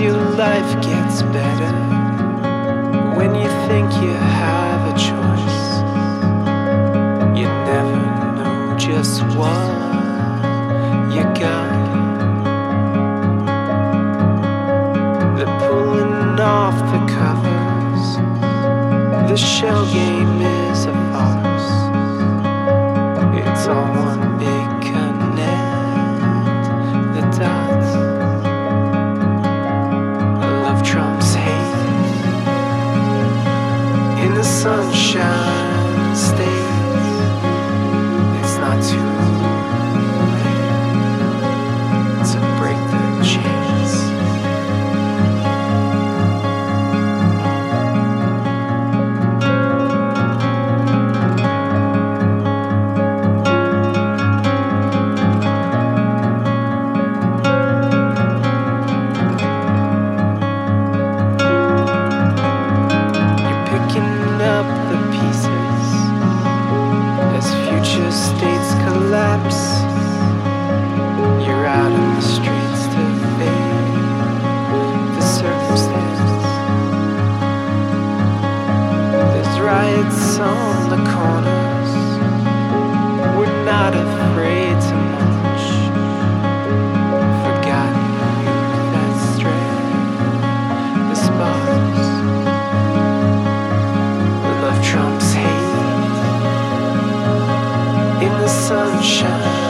life gets better when you think you have a choice. You never know just what you got. They're pulling off the covers. The shell game is sunshine Riots on the corners. We're not afraid to march. Forgotten youth that stray the sparks. Love trumps hate in the sunshine